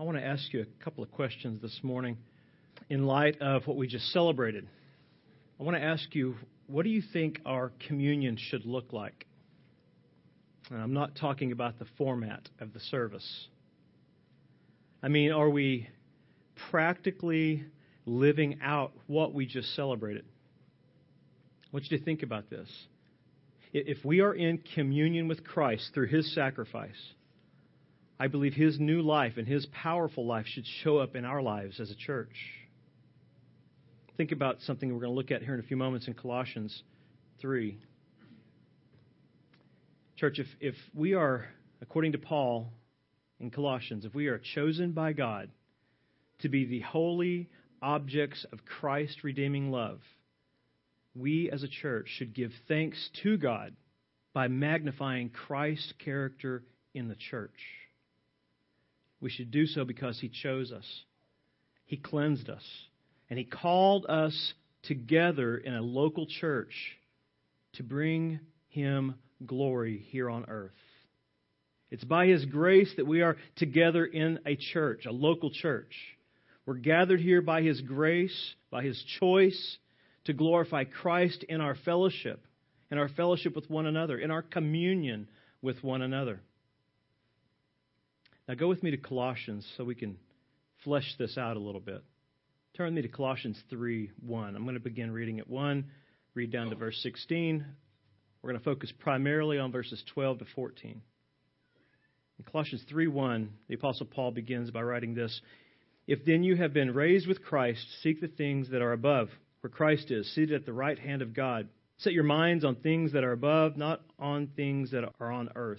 I want to ask you a couple of questions this morning in light of what we just celebrated. I want to ask you, what do you think our communion should look like? And I'm not talking about the format of the service. I mean, are we practically living out what we just celebrated? I want you to think about this. If we are in communion with Christ through his sacrifice, I believe his new life and his powerful life should show up in our lives as a church. Think about something we're going to look at here in a few moments in Colossians 3. Church, if, if we are, according to Paul in Colossians, if we are chosen by God to be the holy objects of Christ's redeeming love, we as a church should give thanks to God by magnifying Christ's character in the church. We should do so because He chose us, He cleansed us, and He called us together in a local church to bring Him glory here on earth. It's by His grace that we are together in a church, a local church. We're gathered here by His grace, by His choice to glorify Christ in our fellowship, in our fellowship with one another, in our communion with one another. Now go with me to Colossians so we can flesh this out a little bit. Turn me to Colossians 3 1. I'm going to begin reading at 1, read down to verse 16. We're going to focus primarily on verses 12 to 14. In Colossians 3 1, the Apostle Paul begins by writing this If then you have been raised with Christ, seek the things that are above where Christ is, seated at the right hand of God. Set your minds on things that are above, not on things that are on earth.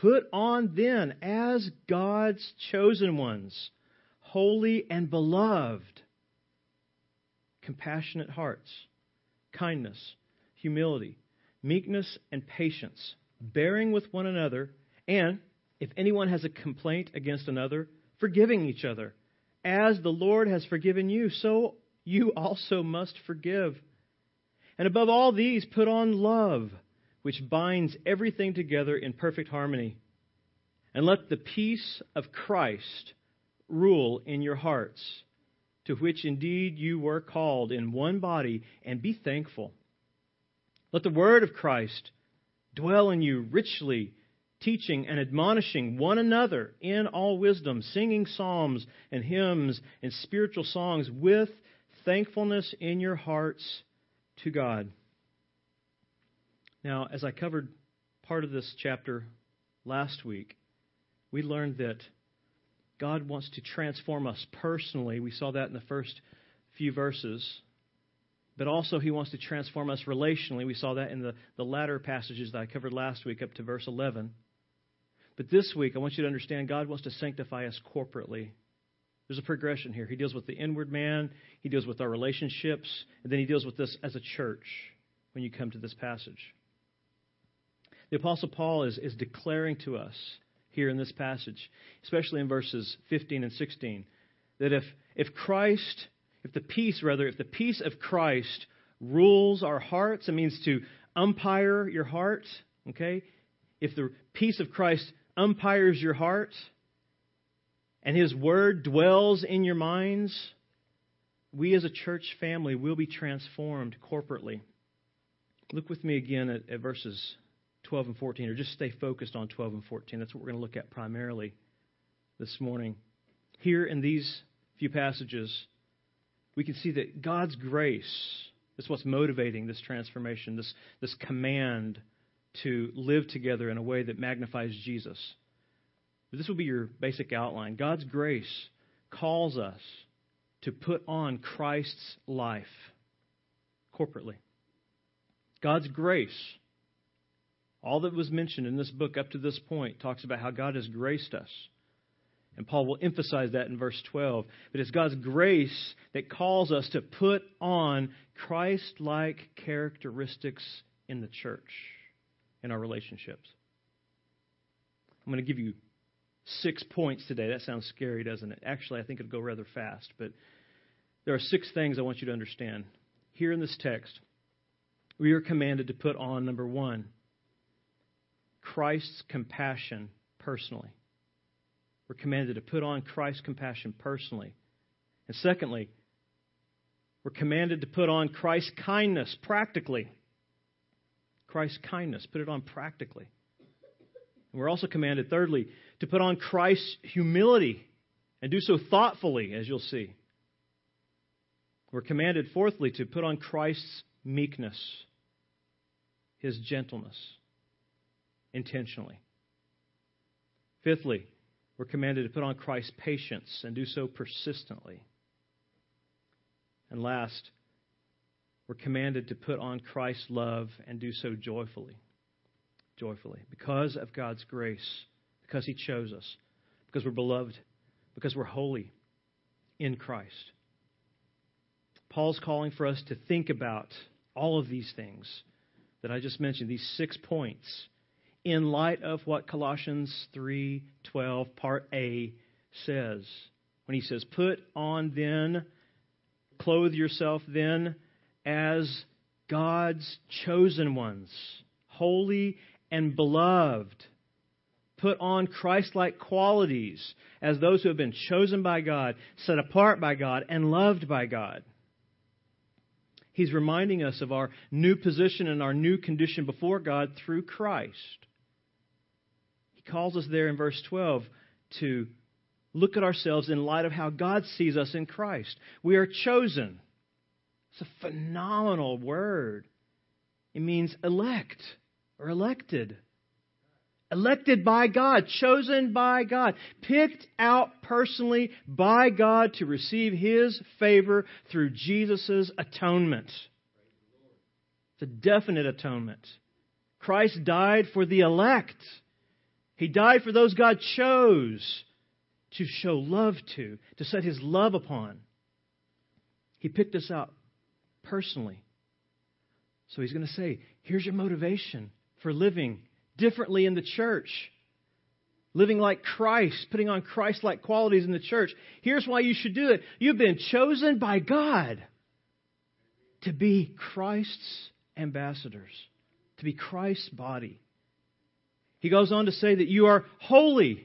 Put on then as God's chosen ones, holy and beloved, compassionate hearts, kindness, humility, meekness, and patience, bearing with one another, and if anyone has a complaint against another, forgiving each other. As the Lord has forgiven you, so you also must forgive. And above all these, put on love, which binds everything together in perfect harmony. And let the peace of Christ rule in your hearts, to which indeed you were called in one body, and be thankful. Let the word of Christ dwell in you richly teaching and admonishing one another in all wisdom, singing psalms and hymns and spiritual songs with thankfulness in your hearts to God. Now, as I covered part of this chapter last week, we learned that God wants to transform us personally. We saw that in the first few verses. But also, He wants to transform us relationally. We saw that in the, the latter passages that I covered last week up to verse 11. But this week, I want you to understand God wants to sanctify us corporately. There's a progression here. He deals with the inward man, He deals with our relationships, and then He deals with this as a church when you come to this passage. The Apostle Paul is, is declaring to us here in this passage, especially in verses 15 and 16, that if, if Christ, if the peace, rather, if the peace of Christ rules our hearts, it means to umpire your heart, okay? If the peace of Christ umpires your heart and His Word dwells in your minds, we as a church family will be transformed corporately. Look with me again at, at verses 12 and 14, or just stay focused on 12 and 14. That's what we're going to look at primarily this morning. here in these few passages, we can see that God's grace is what's motivating this transformation, this, this command to live together in a way that magnifies Jesus. This will be your basic outline. God's grace calls us to put on Christ's life corporately. God's grace, all that was mentioned in this book up to this point, talks about how God has graced us. And Paul will emphasize that in verse 12. But it's God's grace that calls us to put on Christ like characteristics in the church, in our relationships. I'm going to give you six points today. That sounds scary, doesn't it? Actually, I think it'll go rather fast. But there are six things I want you to understand. Here in this text, we are commanded to put on, number one, Christ's compassion personally. We're commanded to put on Christ's compassion personally. And secondly, we're commanded to put on Christ's kindness practically. Christ's kindness, put it on practically. And we're also commanded, thirdly, to put on Christ's humility and do so thoughtfully, as you'll see. We're commanded, fourthly, to put on Christ's meekness, his gentleness, intentionally. Fifthly, we're commanded to put on Christ's patience and do so persistently. And last, we're commanded to put on Christ's love and do so joyfully. Joyfully. Because of God's grace, because He chose us, because we're beloved, because we're holy in Christ. Paul's calling for us to think about all of these things that I just mentioned, these six points, in light of what Colossians 3:12 part A says. When he says, "Put on then, clothe yourself then as God's chosen ones, holy and beloved. Put on Christ-like qualities as those who have been chosen by God, set apart by God, and loved by God." He's reminding us of our new position and our new condition before God through Christ calls us there in verse 12 to look at ourselves in light of how God sees us in Christ. We are chosen. It's a phenomenal word. It means elect or elected. Elected by God, chosen by God, picked out personally by God to receive His favor through Jesus' atonement. It's a definite atonement. Christ died for the elect. He died for those God chose to show love to, to set his love upon. He picked us out personally. So he's going to say, here's your motivation for living differently in the church. Living like Christ, putting on Christ like qualities in the church. Here's why you should do it. You've been chosen by God to be Christ's ambassadors, to be Christ's body. He goes on to say that you are holy.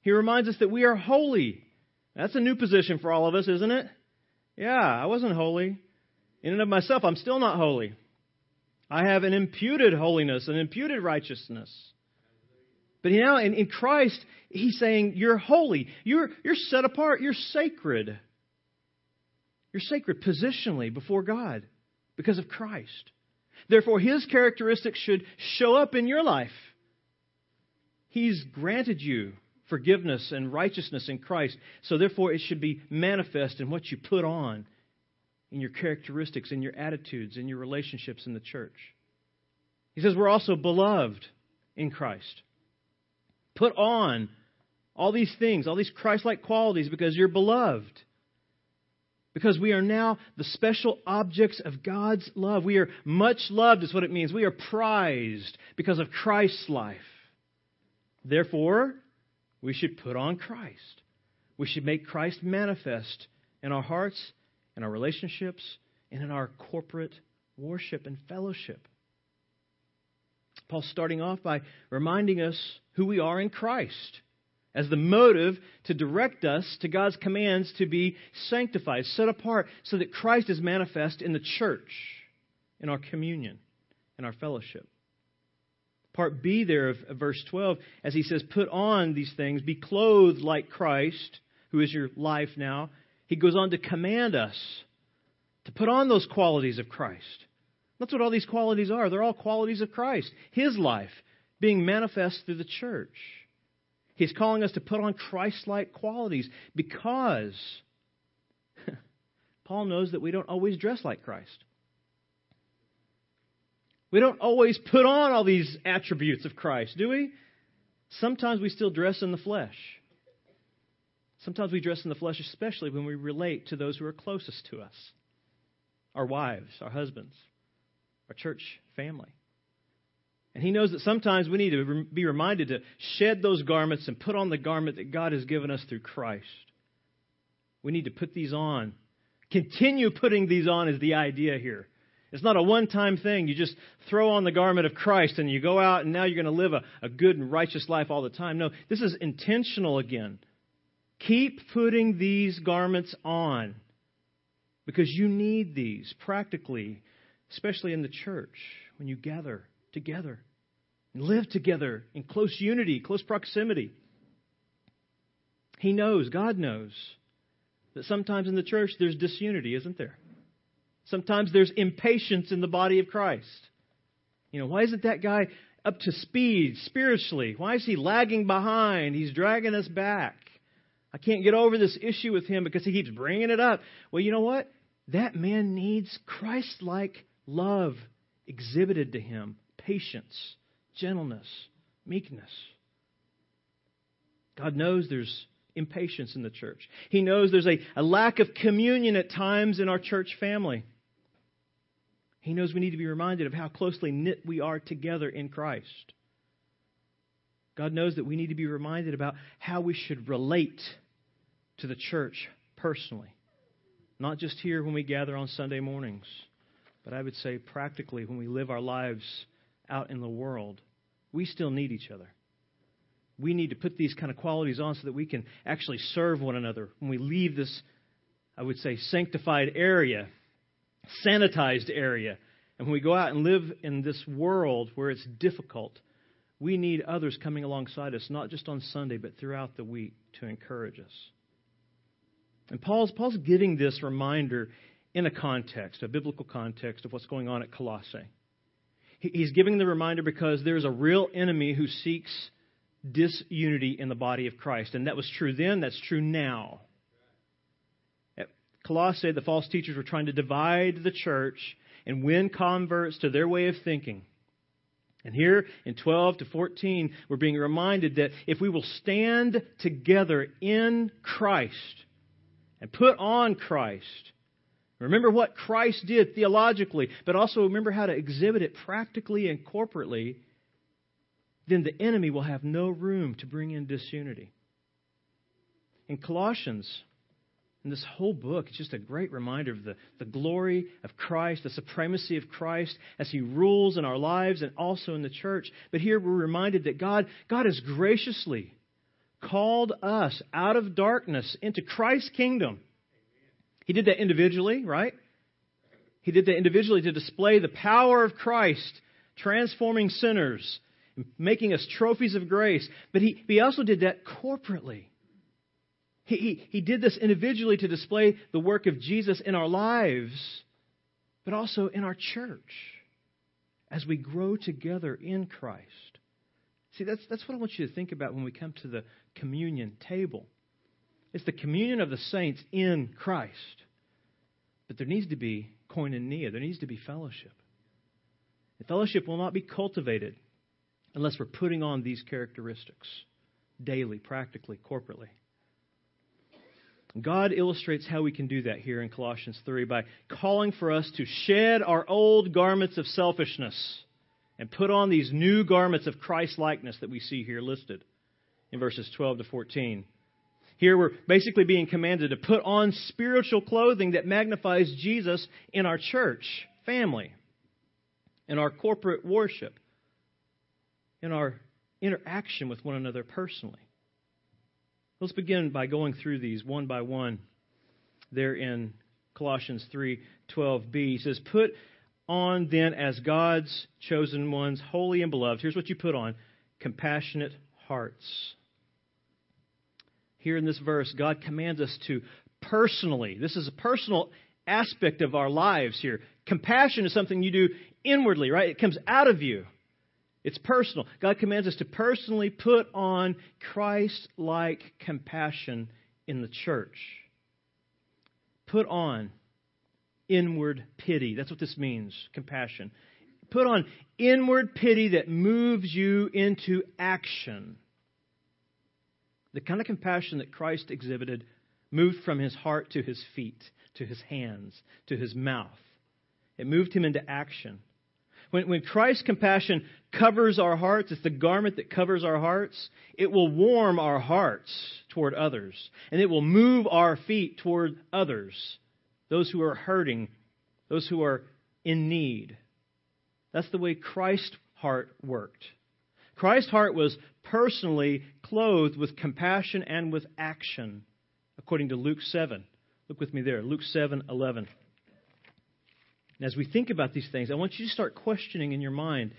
He reminds us that we are holy. That's a new position for all of us, isn't it? Yeah, I wasn't holy. In and of myself, I'm still not holy. I have an imputed holiness, an imputed righteousness. But now in, in Christ, he's saying you're holy. You're, you're set apart. You're sacred. You're sacred positionally before God because of Christ. Therefore, his characteristics should show up in your life. He's granted you forgiveness and righteousness in Christ. So therefore, it should be manifest in what you put on, in your characteristics, in your attitudes, in your relationships in the church. He says we're also beloved in Christ. Put on all these things, all these Christ like qualities, because you're beloved. Because we are now the special objects of God's love. We are much loved, is what it means. We are prized because of Christ's life. Therefore, we should put on Christ. We should make Christ manifest in our hearts, in our relationships, and in our corporate worship and fellowship. Paul's starting off by reminding us who we are in Christ as the motive to direct us to God's commands to be sanctified, set apart, so that Christ is manifest in the church, in our communion, in our fellowship part B there of, of verse 12, as he says, Put on these things, be clothed like Christ, who is your life now, he goes on to command us to put on those qualities of Christ. That's what all these qualities are. They're all qualities of Christ, His life being manifest through the church. He's calling us to put on Christ like qualities because Paul knows that we don't always dress like Christ. We don't always put on all these attributes of Christ, do we? Sometimes we still dress in the flesh. Sometimes we dress in the flesh, especially when we relate to those who are closest to us our wives, our husbands, our church family. And he knows that sometimes we need to be reminded to shed those garments and put on the garment that God has given us through Christ. We need to put these on. Continue putting these on is the idea here. It's not a one time thing. You just throw on the garment of Christ and you go out and now you're going to live a, a good and righteous life all the time. No, this is intentional again. Keep putting these garments on because you need these practically, especially in the church when you gather together and live together in close unity, close proximity. He knows, God knows, that sometimes in the church there's disunity, isn't there? Sometimes there's impatience in the body of Christ. You know, why isn't that guy up to speed spiritually? Why is he lagging behind? He's dragging us back. I can't get over this issue with him because he keeps bringing it up. Well, you know what? That man needs Christ like love exhibited to him patience, gentleness, meekness. God knows there's impatience in the church. He knows there's a, a lack of communion at times in our church family. He knows we need to be reminded of how closely knit we are together in Christ. God knows that we need to be reminded about how we should relate to the church personally. Not just here when we gather on Sunday mornings, but I would say practically when we live our lives out in the world. We still need each other. We need to put these kind of qualities on so that we can actually serve one another when we leave this, I would say, sanctified area sanitized area. And when we go out and live in this world where it's difficult, we need others coming alongside us, not just on Sunday, but throughout the week to encourage us. And Paul's, Paul's giving this reminder in a context, a biblical context of what's going on at Colossae. He's giving the reminder because there's a real enemy who seeks disunity in the body of Christ. And that was true then, that's true now. Colossae, the false teachers were trying to divide the church and win converts to their way of thinking. And here in 12 to 14, we're being reminded that if we will stand together in Christ and put on Christ, remember what Christ did theologically, but also remember how to exhibit it practically and corporately, then the enemy will have no room to bring in disunity. In Colossians, and this whole book is just a great reminder of the, the glory of Christ, the supremacy of Christ as He rules in our lives and also in the church. But here we're reminded that God, God has graciously called us out of darkness into Christ's kingdom. He did that individually, right? He did that individually to display the power of Christ, transforming sinners, making us trophies of grace. But he, he also did that corporately he, he, he did this individually to display the work of Jesus in our lives, but also in our church as we grow together in Christ. See, that's, that's what I want you to think about when we come to the communion table. It's the communion of the saints in Christ. But there needs to be koinonia, there needs to be fellowship. And fellowship will not be cultivated unless we're putting on these characteristics daily, practically, corporately. God illustrates how we can do that here in Colossians 3 by calling for us to shed our old garments of selfishness and put on these new garments of Christ likeness that we see here listed in verses 12 to 14. Here we're basically being commanded to put on spiritual clothing that magnifies Jesus in our church family, in our corporate worship, in our interaction with one another personally. Let's begin by going through these one by one. There in Colossians 3:12b, he says, "Put on then as God's chosen ones, holy and beloved. Here's what you put on: compassionate hearts." Here in this verse, God commands us to personally, this is a personal aspect of our lives here. Compassion is something you do inwardly, right? It comes out of you. It's personal. God commands us to personally put on Christ like compassion in the church. Put on inward pity. That's what this means compassion. Put on inward pity that moves you into action. The kind of compassion that Christ exhibited moved from his heart to his feet, to his hands, to his mouth. It moved him into action. When, when Christ's compassion covers our hearts, it's the garment that covers our hearts, it will warm our hearts toward others. And it will move our feet toward others, those who are hurting, those who are in need. That's the way Christ's heart worked. Christ's heart was personally clothed with compassion and with action, according to Luke 7. Look with me there, Luke 7 11. And as we think about these things, I want you to start questioning in your mind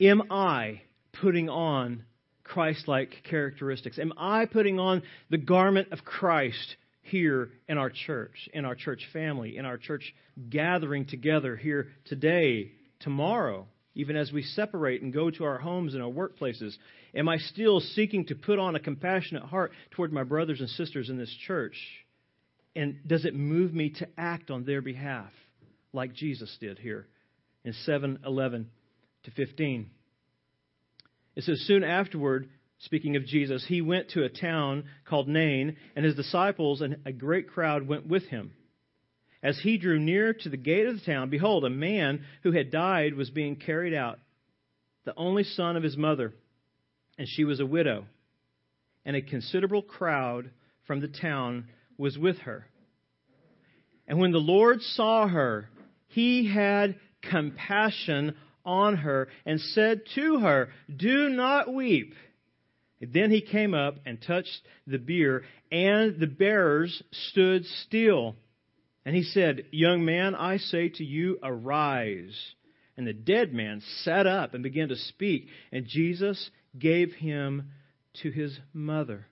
Am I putting on Christ like characteristics? Am I putting on the garment of Christ here in our church, in our church family, in our church gathering together here today, tomorrow, even as we separate and go to our homes and our workplaces? Am I still seeking to put on a compassionate heart toward my brothers and sisters in this church? And does it move me to act on their behalf? Like Jesus did here in 7 11 to 15. It says, Soon afterward, speaking of Jesus, he went to a town called Nain, and his disciples and a great crowd went with him. As he drew near to the gate of the town, behold, a man who had died was being carried out, the only son of his mother, and she was a widow. And a considerable crowd from the town was with her. And when the Lord saw her, he had compassion on her and said to her, Do not weep. Then he came up and touched the bier, and the bearers stood still. And he said, Young man, I say to you, arise. And the dead man sat up and began to speak, and Jesus gave him to his mother.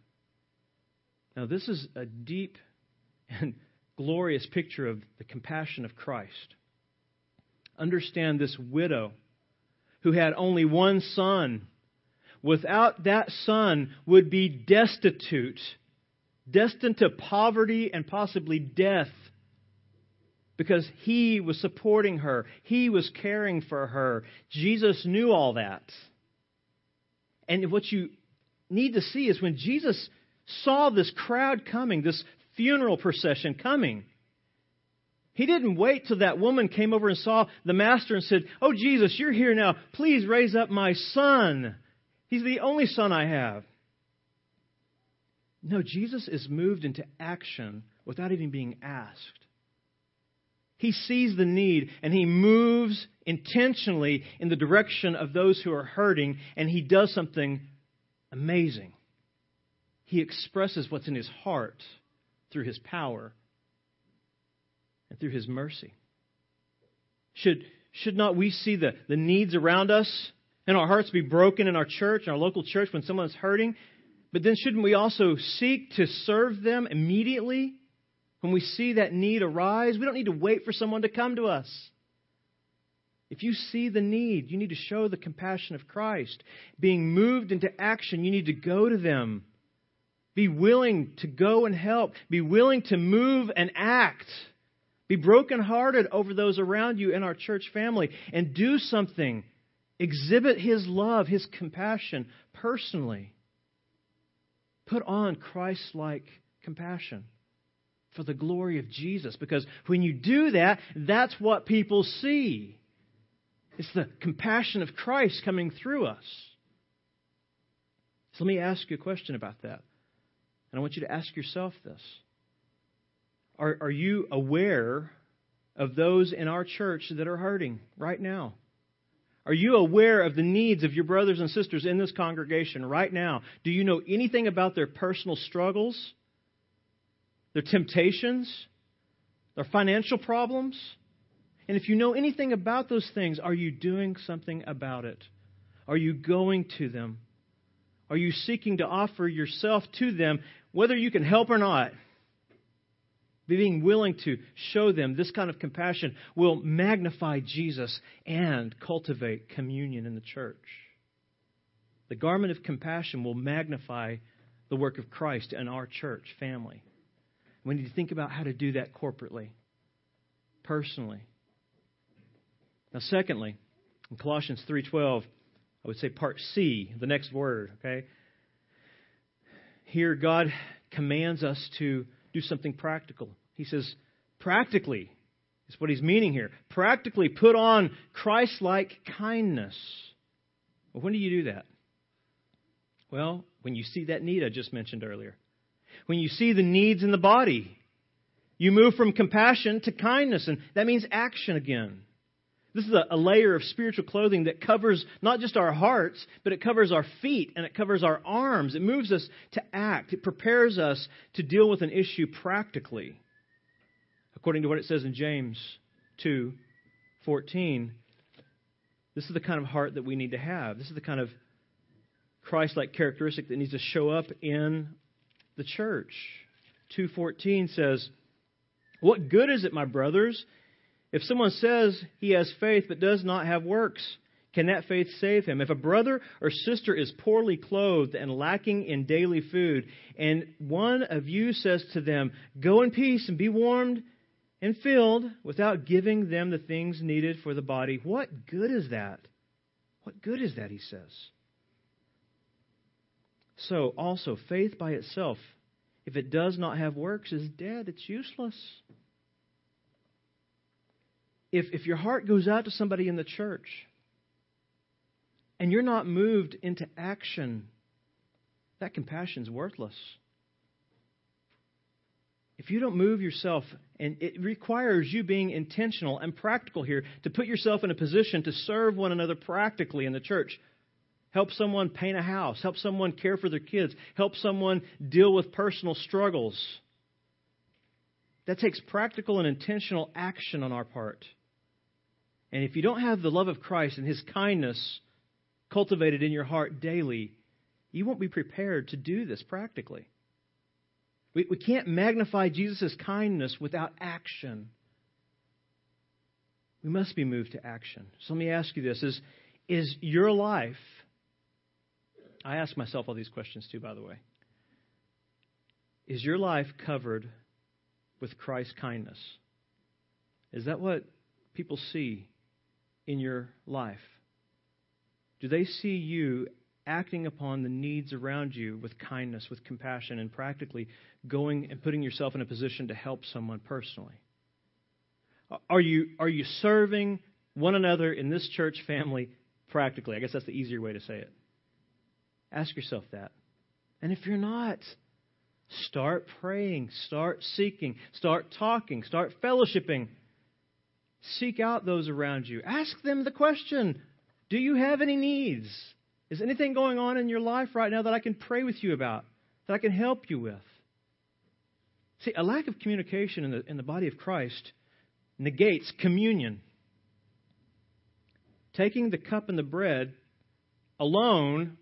Now, this is a deep and glorious picture of the compassion of Christ understand this widow who had only one son. Without that son, would be destitute, destined to poverty and possibly death because he was supporting her, he was caring for her. Jesus knew all that. And what you need to see is when Jesus saw this crowd coming, this funeral procession coming, he didn't wait till that woman came over and saw the master and said, Oh, Jesus, you're here now. Please raise up my son. He's the only son I have. No, Jesus is moved into action without even being asked. He sees the need and he moves intentionally in the direction of those who are hurting, and he does something amazing. He expresses what's in his heart through his power and through His mercy. Should, should not we see the, the needs around us and our hearts be broken in our church, in our local church, when someone's hurting? But then shouldn't we also seek to serve them immediately when we see that need arise? We don't need to wait for someone to come to us. If you see the need, you need to show the compassion of Christ. Being moved into action, you need to go to them. Be willing to go and help. Be willing to move and act. Be brokenhearted over those around you in our church family and do something. Exhibit His love, His compassion personally. Put on Christ like compassion for the glory of Jesus because when you do that, that's what people see. It's the compassion of Christ coming through us. So let me ask you a question about that. And I want you to ask yourself this. Are, are you aware of those in our church that are hurting right now? Are you aware of the needs of your brothers and sisters in this congregation right now? Do you know anything about their personal struggles, their temptations, their financial problems? And if you know anything about those things, are you doing something about it? Are you going to them? Are you seeking to offer yourself to them, whether you can help or not? Being willing to show them this kind of compassion will magnify Jesus and cultivate communion in the church. The garment of compassion will magnify the work of Christ in our church family. We need to think about how to do that corporately, personally. Now, secondly, in Colossians 3:12, I would say part C, the next word, okay? Here God commands us to do something practical. He says, practically, is what he's meaning here. Practically put on Christ like kindness. Well, when do you do that? Well, when you see that need I just mentioned earlier. When you see the needs in the body, you move from compassion to kindness, and that means action again. This is a, a, layer of spiritual clothing that covers not just our hearts, but it covers our feet and it covers our arms. It moves us to act. It prepares us to deal with an issue practically. According to what it says in James 2 14, this is the kind of heart that we need to have. This is the kind of Christ like characteristic that needs to show up in the church. 2:14 says, "What good is it, my brothers, if someone says he has faith but does not have works? Can that faith save him? If a brother or sister is poorly clothed and lacking in daily food, and one of you says to them, "Go in peace and be warmed and filled," without giving them the things needed for the body, what good is that? What good is that, he says? So, also, faith by itself, if it does not have works, is dead. It's useless. If, if your heart goes out to somebody in the church and you're not moved into action, that compassion's worthless. If you don't move yourself, and it requires you being intentional and practical here to put yourself in a position to serve one another practically in the church, help someone paint a house, help someone care for their kids, help someone deal with personal struggles. That takes practical and intentional action on our part. And if you don't have the love of Christ and His kindness cultivated in your heart daily, you won't be prepared to do this practically. We, we can't magnify Jesus' kindness without action. We must be moved to action. So let me ask you this is, is your life I ask myself all these questions too, by the way. Is your life covered with Christ's kindness? Is that what people see in your life? Do they see you acting upon the needs around you with kindness, with compassion, and practically going and putting yourself in a position to help someone personally? Are you, are you serving one another in this church family practically? I guess that's the easier way to say it. Ask yourself that. And if you're not, start praying, start seeking, start talking, start fellowshipping. Seek out those around you. Ask them the question Do you have any needs? Is anything going on in your life right now that I can pray with you about, that I can help you with? See, a lack of communication in the, in the body of Christ negates communion. Taking the cup and the bread alone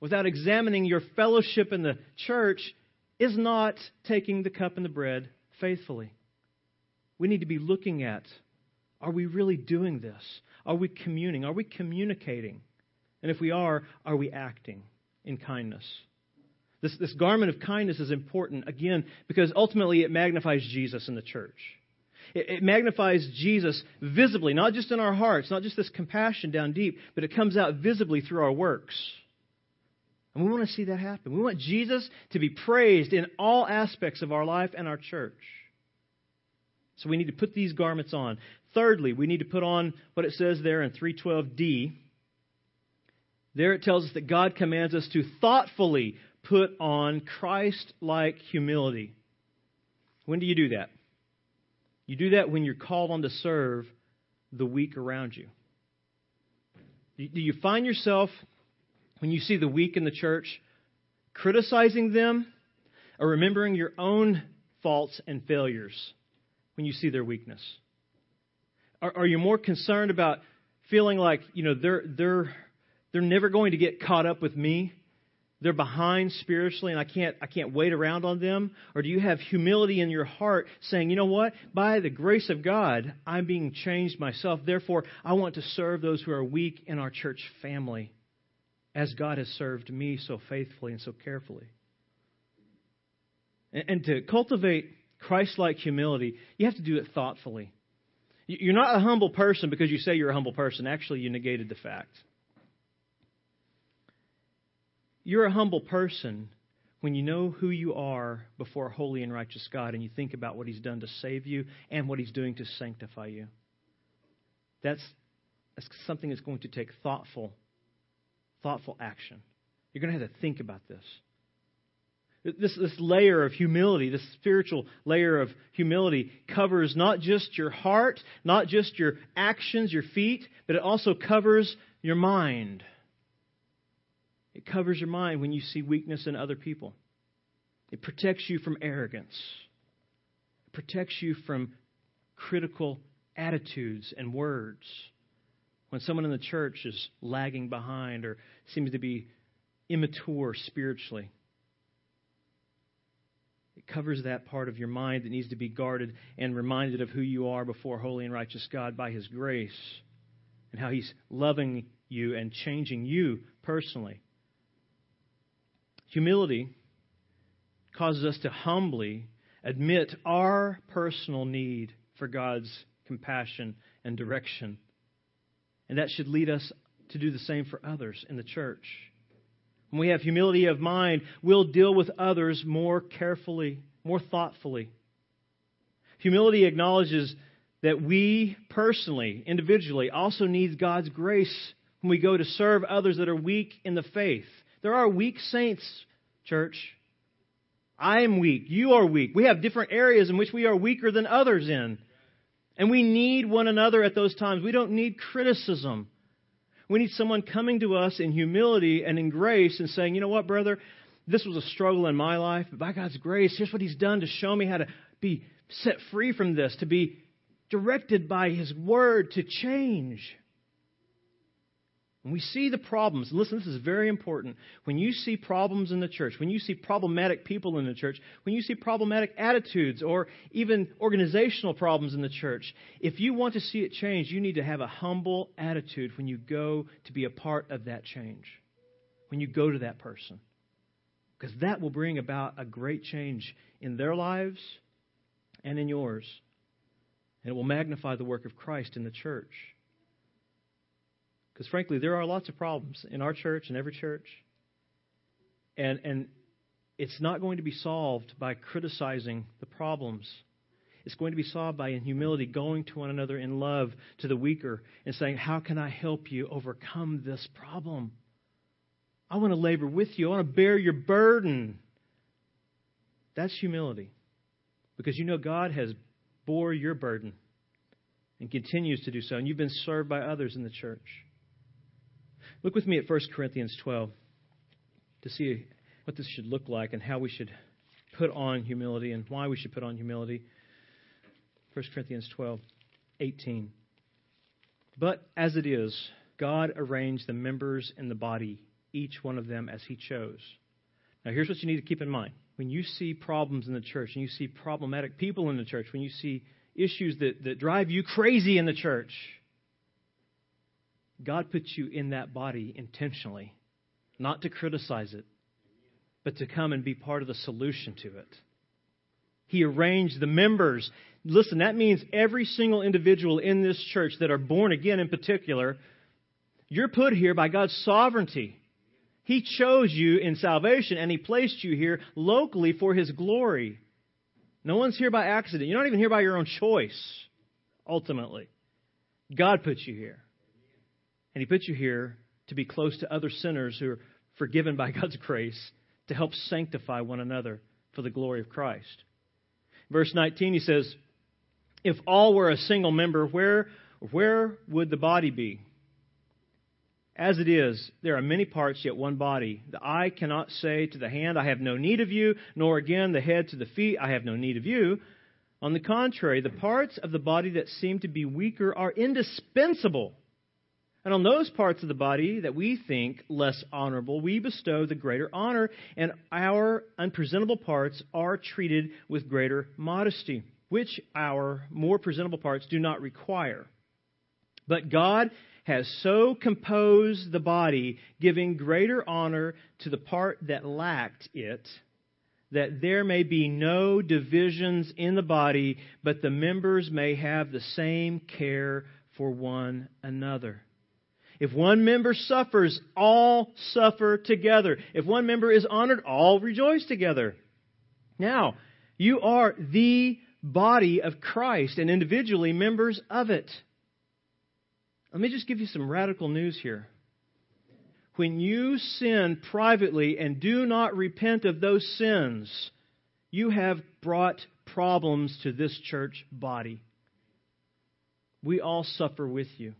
without examining your fellowship in the church is not taking the cup and the bread faithfully. We need to be looking at are we really doing this? Are we communing? Are we communicating? And if we are, are we acting in kindness? This, this garment of kindness is important, again, because ultimately it magnifies Jesus in the church. It, it magnifies Jesus visibly, not just in our hearts, not just this compassion down deep, but it comes out visibly through our works. And we want to see that happen. We want Jesus to be praised in all aspects of our life and our church. So we need to put these garments on. Thirdly, we need to put on what it says there in 312d. There it tells us that God commands us to thoughtfully put on Christ like humility. When do you do that? You do that when you're called on to serve the weak around you. Do you find yourself when you see the weak in the church, criticizing them or remembering your own faults and failures when you see their weakness? Are, are you more concerned about feeling like, you know, they're, they're, they're never going to get caught up with me? They're behind spiritually and I can't I can't wait around on them? Or do you have humility in your heart saying you know what? By the grace of God I'm being changed myself. Therefore I want to serve those who are weak in our church family as God has served me so faithfully and so carefully. And, and to cultivate Christ-like humility you have to do it thoughtfully you're not a humble person because you say you're a humble person actually you negated the fact you're a humble person when you know who you are before a holy and righteous God and you think about what He's done to save you and what He's doing to sanctify you. That's, that's something that's going to take thoughtful, thoughtful action. You're going to have to think about this. This, this layer of humility, this spiritual layer of humility, covers not just your heart, not just your actions, your feet, but it also covers your mind. It covers your mind when you see weakness in other people. It protects you from arrogance. It protects you from critical attitudes and words. When someone in the church is lagging behind or seems to be immature spiritually, it covers that part of your mind that needs to be guarded and reminded of who you are before holy and righteous God by His grace and how He's loving you and changing you personally. Humility causes us to humbly admit our personal need for God's compassion and direction. And that should lead us to do the same for others in the church. When we have humility of mind, we'll deal with others more carefully, more thoughtfully. Humility acknowledges that we personally, individually, also need God's grace when we go to serve others that are weak in the faith. There are weak saints, church. I am weak. You are weak. We have different areas in which we are weaker than others in. And we need one another at those times. We don't need criticism. We need someone coming to us in humility and in grace and saying, you know what, brother, this was a struggle in my life, but by God's grace, here's what He's done to show me how to be set free from this, to be directed by His Word to change. When we see the problems, listen, this is very important. When you see problems in the church, when you see problematic people in the church, when you see problematic attitudes or even organizational problems in the church, if you want to see it change, you need to have a humble attitude when you go to be a part of that change, when you go to that person. Because that will bring about a great change in their lives and in yours. And it will magnify the work of Christ in the church. Because frankly, there are lots of problems in our church and every church. And, and it's not going to be solved by criticizing the problems. It's going to be solved by, in humility, going to one another in love to the weaker and saying, How can I help you overcome this problem? I want to labor with you. I want to bear your burden. That's humility. Because you know God has bore your burden and continues to do so, and you've been served by others in the church. Look with me at 1 Corinthians 12 to see what this should look like and how we should put on humility and why we should put on humility. 1 Corinthians 12, 18. But as it is, God arranged the members in the body, each one of them as He chose. Now, here's what you need to keep in mind. When you see problems in the church, and you see problematic people in the church, when you see issues that, that drive you crazy in the church, God puts you in that body intentionally, not to criticize it, but to come and be part of the solution to it. He arranged the members. Listen, that means every single individual in this church that are born again in particular, you're put here by God's sovereignty. He chose you in salvation and He placed you here locally for His glory. No one's here by accident. You're not even here by your own choice, ultimately. God put you here. And He put you here to be close to other sinners who are forgiven by God's grace to help sanctify one another for the glory of Christ. Verse 19, he says, If all were a single member, where, where would the body be? As it is, there are many parts, yet one body. The eye cannot say to the hand, I have no need of you, nor again the head to the feet, I have no need of you. On the contrary, the parts of the body that seem to be weaker are indispensable And on those parts of the body that we think less honorable, we bestow the greater honor, and our unpresentable parts are treated with greater modesty, which our more presentable parts do not require. But God has so composed the body, giving greater honor to the part that lacked it, that there may be no divisions in the body, but the members may have the same care for one another. If one member suffers, all suffer together. If one member is honored, all rejoice together. Now, you are the body of Christ and individually members of it. Let me just give you some radical news here. When you sin privately and do not repent of those sins, you have brought problems to this church body. We all suffer with you.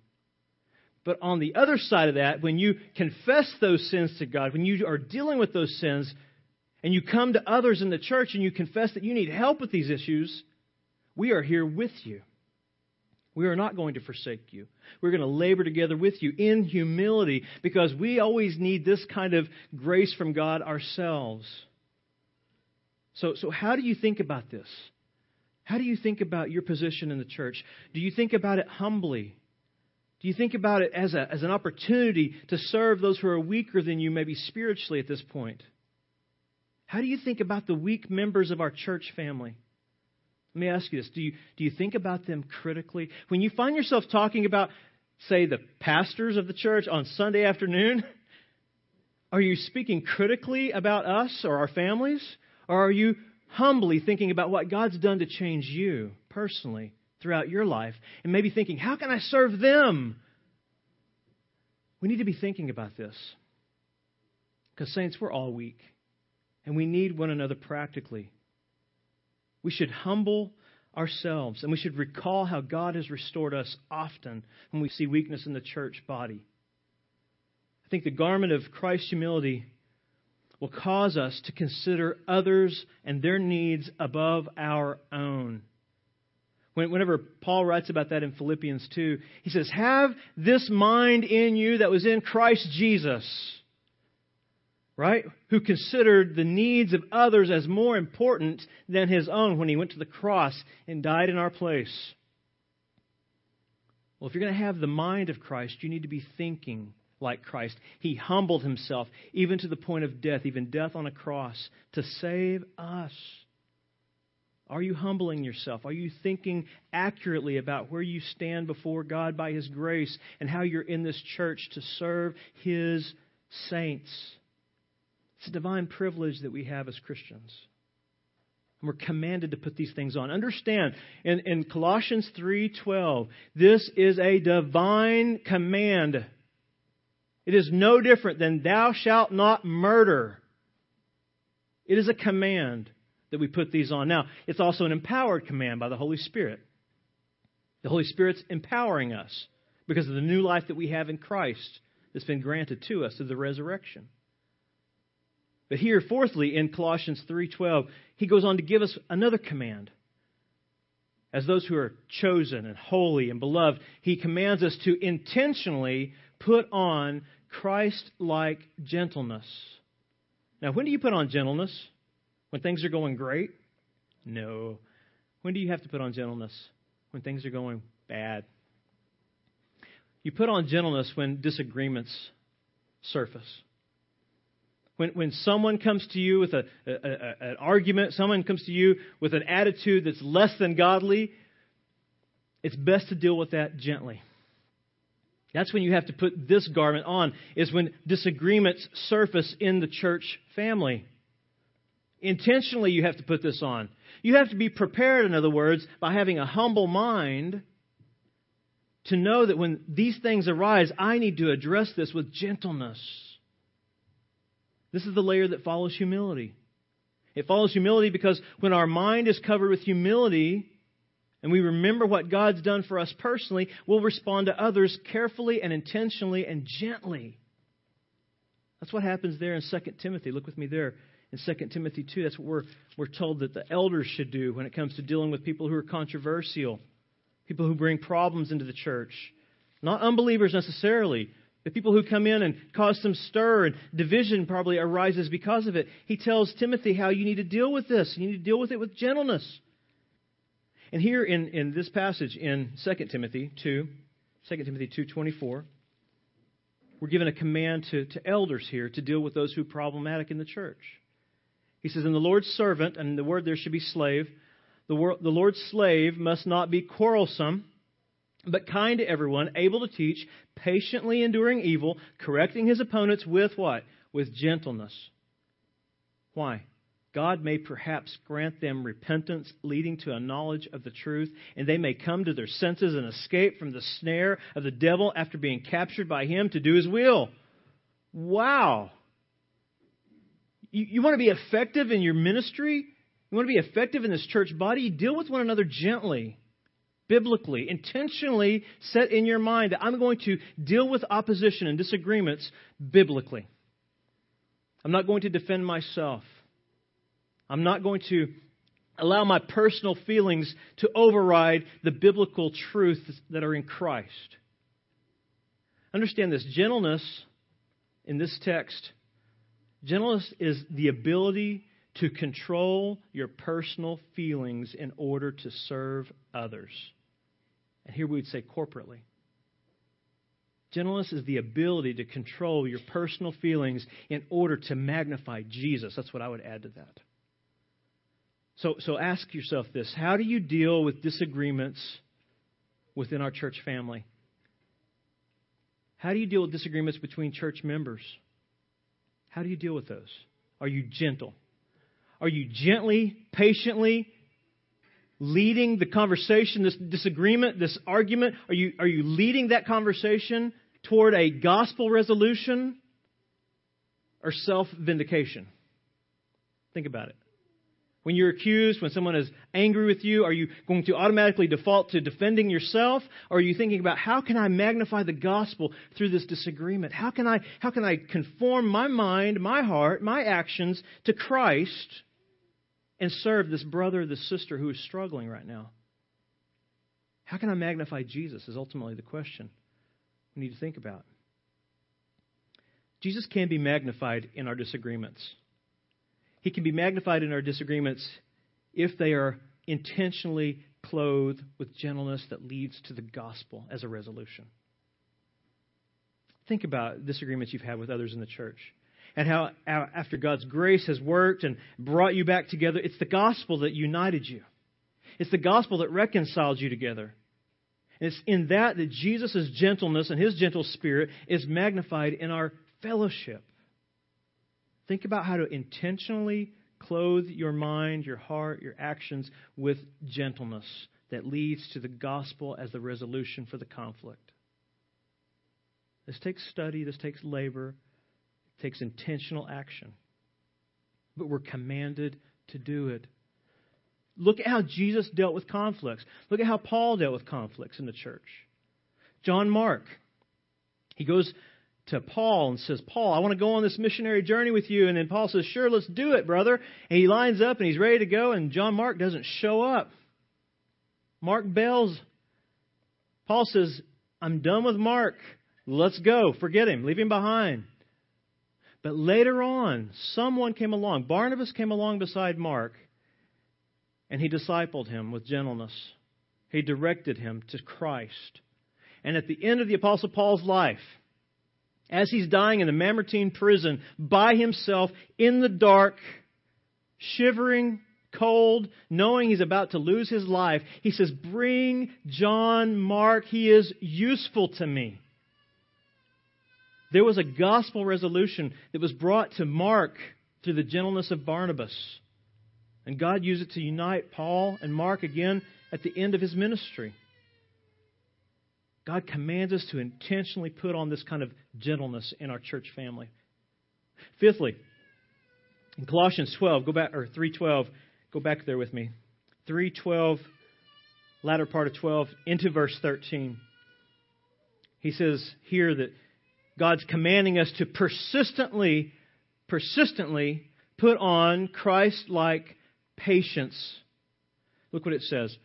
But on the other side of that, when you confess those sins to God, when you are dealing with those sins, and you come to others in the church and you confess that you need help with these issues, we are here with you. We are not going to forsake you. We're going to labor together with you in humility because we always need this kind of grace from God ourselves. So, so how do you think about this? How do you think about your position in the church? Do you think about it humbly? Do you think about it as, a, as an opportunity to serve those who are weaker than you, maybe spiritually at this point? How do you think about the weak members of our church family? Let me ask you this. Do you, do you think about them critically? When you find yourself talking about, say, the pastors of the church on Sunday afternoon, are you speaking critically about us or our families? Or are you humbly thinking about what God's done to change you personally throughout your life and maybe thinking, how can I serve them? We need to be thinking about this. Because, Saints, we're all weak. And we need one another practically. We should humble ourselves and we should recall how God has restored us often when we see weakness in the church body. I think the garment of Christ's humility will cause us to consider others and their needs above our own. Whenever Paul writes about that in Philippians 2, he says, Have this mind in you that was in Christ Jesus right? Who considered the needs of others as more important than his own when he went to the cross and died in our place. Well, if you're going to have the mind of Christ, you need to be thinking like Christ. He humbled himself, even to the point of death, even death on a cross, to save us. Are you humbling yourself? Are you thinking accurately about where you stand before God by His grace and how you're in this church to serve His saints? It's a divine privilege that we have as Christians. And we're commanded to put these things on. Understand, in, in Colossians 3.12, this is a divine command. It is no different than thou shalt not murder. It is a command that we put these on. Now, it's also an empowered command by the Holy Spirit. The Holy Spirit's empowering us because of the new life that we have in Christ that's been granted to us through the resurrection. But here, fourthly, in Colossians 3:12, he goes on to give us another command. As those who are chosen and holy and beloved, he commands us to intentionally put on Christ-like gentleness. Now, when do you put on gentleness? When things are going great? No. When do you have to put on gentleness? When things are going bad. You put on gentleness when disagreements surface when, when someone comes to you with a, a, a, an argument, someone comes to you with an attitude that's less than godly, it's best to deal with that gently. That's when you have to put this garment on, is when disagreements surface in the church family. Intentionally, you have to put this on. You have to be prepared, in other words, by having a humble mind to know that when these things arise, I need to address this with gentleness. This is the layer that follows humility. It follows humility because when our mind is covered with humility and we remember what God's done for us personally, we'll respond to others carefully and intentionally and gently. That's what happens there in 2 Timothy. Look with me there in 2 Timothy 2. That's what we're, we're told that the elders should do when it comes to dealing with people who are controversial, people who bring problems into the church. Not unbelievers necessarily, but people who come in and cause some stir and division probably arises because of it. He tells Timothy how you need to deal with this. You need to deal with it with gentleness. And here in, in this passage in 2 Timothy 2, 2 Timothy 2.24, we're given a command to, to elders here to deal with those who are problematic in the church. He says, And the Lord's servant, and the word there should be slave, the, the Lord's slave must not be quarrelsome, but kind to everyone, able to teach, patiently enduring evil, correcting his opponents with what? With gentleness. Why? God may perhaps grant them repentance leading to a knowledge of the truth, and they may come to their senses and escape from the snare of the devil after being captured by him to do his will. Wow. You, you want to be effective in your ministry? You want to be effective in this church body? Deal with one another gently, biblically, intentionally set in your mind that I'm going to deal with opposition and disagreements biblically. I'm not going to defend myself. I'm not going to allow my personal feelings to override the biblical truths that are in Christ. Understand this gentleness in this text, gentleness is the ability to control your personal feelings in order to serve others. And here we would say corporately. Gentleness is the ability to control your personal feelings in order to magnify Jesus. That's what I would add to that. So, so ask yourself this How do you deal with disagreements within our church family? How do you deal with disagreements between church members? How do you deal with those? Are you gentle? Are you gently, patiently leading the conversation, this disagreement, this argument? Are you, are you leading that conversation toward a gospel resolution or self vindication? Think about it. When you're accused, when someone is angry with you, are you going to automatically default to defending yourself? Or are you thinking about how can I magnify the gospel through this disagreement? How can I, how can I conform my mind, my heart, my actions to Christ and serve this brother this sister who is struggling right now? How can I magnify Jesus is ultimately the question we need to think about. Jesus can be magnified in our disagreements. He can be magnified in our disagreements if they are intentionally clothed with gentleness that leads to the gospel as a resolution. Think about disagreements you've had with others in the church and how after God's grace has worked and brought you back together, it's the gospel that united you. It's the gospel that reconciled you together. And it's in that that Jesus' gentleness and his gentle spirit is magnified in our fellowship. Think about how to intentionally clothe your mind, your heart, your actions with gentleness that leads to the gospel as the resolution for the conflict. This takes study, this takes labor, it takes intentional action. But we're commanded to do it. Look at how Jesus dealt with conflicts. Look at how Paul dealt with conflicts in the church. John Mark, he goes to Paul and says, Paul, I want to go on this missionary journey with you. And then Paul says, Sure, let's do it, brother. And he lines up and he's ready to go, and John Mark doesn't show up. Mark bails. Paul says, I'm done with Mark. Let's go. Forget him. Leave him behind. But later on, someone came along. Barnabas came along beside Mark, and he discipled him with gentleness. He directed him to Christ. And at the end of the Apostle Paul's life, as he's dying in the Mamertine prison by himself in the dark, shivering, cold, knowing he's about to lose his life, he says, Bring John Mark. He is useful to me. There was a gospel resolution that was brought to Mark through the gentleness of Barnabas. And God used it to unite Paul and Mark again at the end of his ministry. God commands us to intentionally put on this kind of gentleness in our church family. Fifthly, in Colossians 12, go back or 3:12, go back there with me. 3:12, latter part of 12 into verse 13. He says here that God's commanding us to persistently persistently put on Christ-like patience. Look what it says.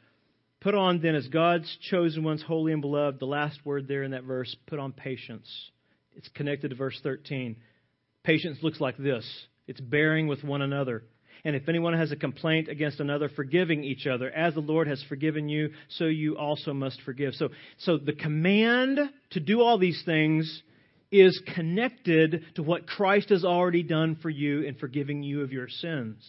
Put on then as God's chosen ones, holy and beloved, the last word there in that verse, put on patience. It's connected to verse 13. Patience looks like this it's bearing with one another. And if anyone has a complaint against another, forgiving each other. As the Lord has forgiven you, so you also must forgive. So, so the command to do all these things is connected to what Christ has already done for you in forgiving you of your sins.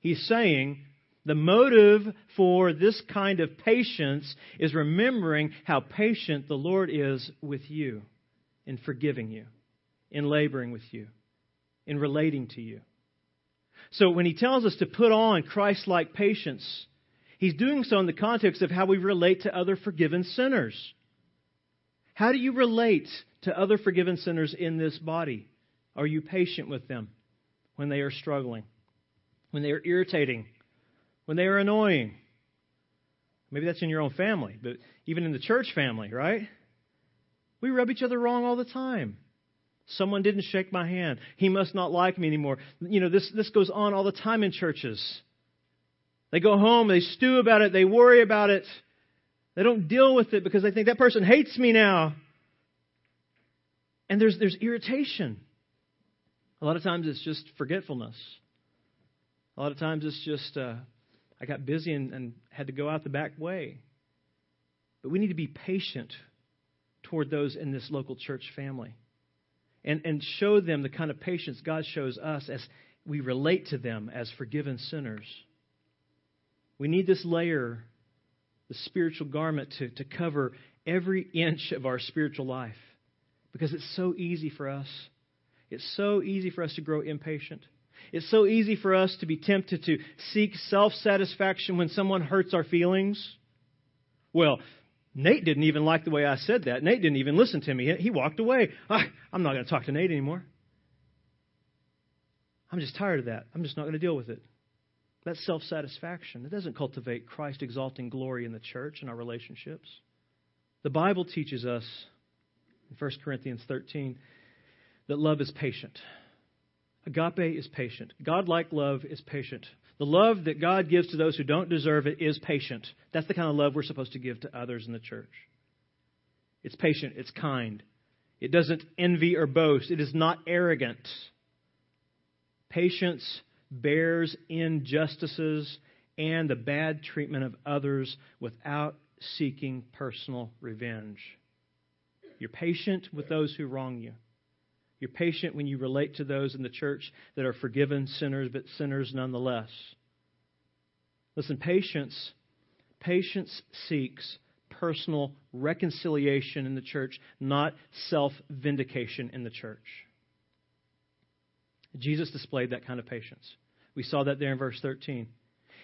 He's saying the motive for this kind of patience is remembering how patient the Lord is with you in forgiving you, in laboring with you, in relating to you. So when he tells us to put on Christ like patience, he's doing so in the context of how we relate to other forgiven sinners. How do you relate to other forgiven sinners in this body? Are you patient with them when they are struggling, when they are irritating, when they are annoying? Maybe that's in your own family, but even in the church family, right? We rub each other wrong all the time. Someone didn't shake my hand. He must not like me anymore. You know, this, this goes on all the time in churches. They go home, they stew about it, they worry about it. They don't deal with it because they think that person hates me now. And there's, there's irritation. A lot of times it's just forgetfulness. A lot of times it's just, uh, I got busy and, and had to go out the back way. But we need to be patient toward those in this local church family and, and show them the kind of patience God shows us as we relate to them as forgiven sinners. We need this layer, the spiritual garment, to, to cover every inch of our spiritual life because it's so easy for us. It's so easy for us to grow impatient. It's so easy for us to be tempted to seek self satisfaction when someone hurts our feelings. Well, Nate didn't even like the way I said that. Nate didn't even listen to me. He walked away. I, I'm not going to talk to Nate anymore. I'm just tired of that. I'm just not going to deal with it. That's self satisfaction. It doesn't cultivate Christ exalting glory in the church and our relationships. The Bible teaches us in 1 Corinthians 13 that love is patient. Agape is patient. God like love is patient. The love that God gives to those who don't deserve it is patient. That's the kind of love we're supposed to give to others in the church. It's patient, it's kind. It doesn't envy or boast, it is not arrogant. Patience bears injustices and the bad treatment of others without seeking personal revenge. You're patient with those who wrong you. You're patient when you relate to those in the church that are forgiven sinners, but sinners nonetheless. Listen, patience, patience seeks personal reconciliation in the church, not self vindication in the church. Jesus displayed that kind of patience. We saw that there in verse 13.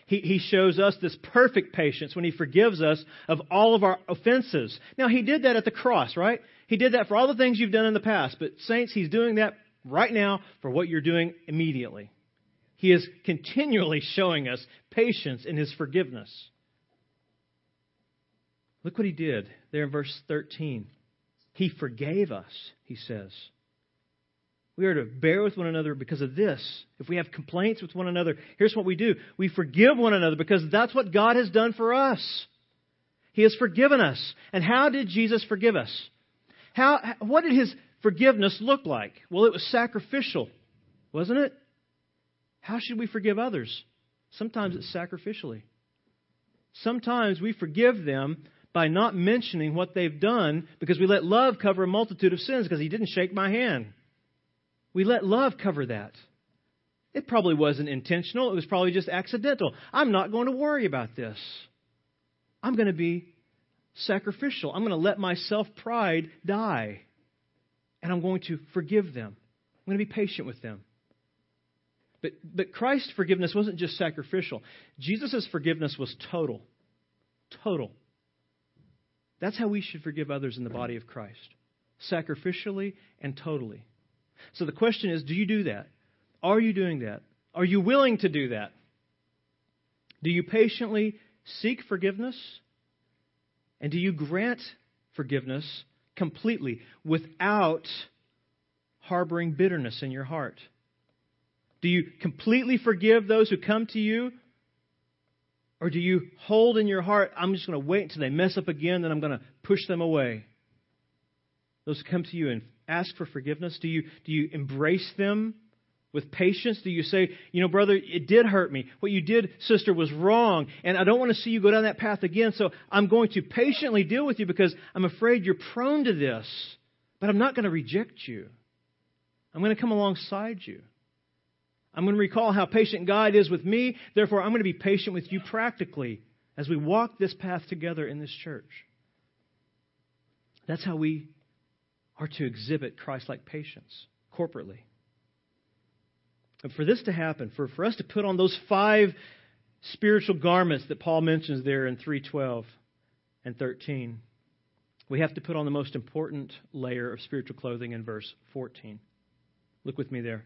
He, he shows us this perfect patience when he forgives us of all of our offenses. Now, he did that at the cross, right? He did that for all the things you've done in the past. But, saints, he's doing that right now for what you're doing immediately. He is continually showing us patience in his forgiveness. Look what he did there in verse 13. He forgave us, he says. We are to bear with one another because of this. If we have complaints with one another, here's what we do we forgive one another because that's what God has done for us. He has forgiven us. And how did Jesus forgive us? How, what did his forgiveness look like? Well, it was sacrificial, wasn't it? How should we forgive others? Sometimes it's sacrificially. Sometimes we forgive them by not mentioning what they've done because we let love cover a multitude of sins because he didn't shake my hand. We let love cover that. It probably wasn't intentional, it was probably just accidental. I'm not going to worry about this. I'm going to be sacrificial. I'm going to let my self pride die. And I'm going to forgive them. I'm going to be patient with them. But, but Christ's forgiveness wasn't just sacrificial, Jesus' forgiveness was total. Total. That's how we should forgive others in the body of Christ sacrificially and totally. So the question is do you do that? Are you doing that? Are you willing to do that? Do you patiently seek forgiveness? And do you grant forgiveness completely without harboring bitterness in your heart? Do you completely forgive those who come to you Or do you hold in your heart, I'm just going to wait until they mess up again, then I'm going to push them away? Those who come to you and ask for forgiveness. Do you, do you embrace them with patience? Do you say, you know, brother, it did hurt me. What you did, sister, was wrong, and I don't want to see you go down that path again, so I'm going to patiently deal with you because I'm afraid you're prone to this, but I'm not going to reject you. I'm going to come alongside you. I'm going to recall how patient God is with me. Therefore, I'm going to be patient with you practically as we walk this path together in this church. That's how we are to exhibit Christ like patience corporately. And for this to happen, for, for us to put on those five spiritual garments that Paul mentions there in 312 and 13, we have to put on the most important layer of spiritual clothing in verse 14. Look with me there.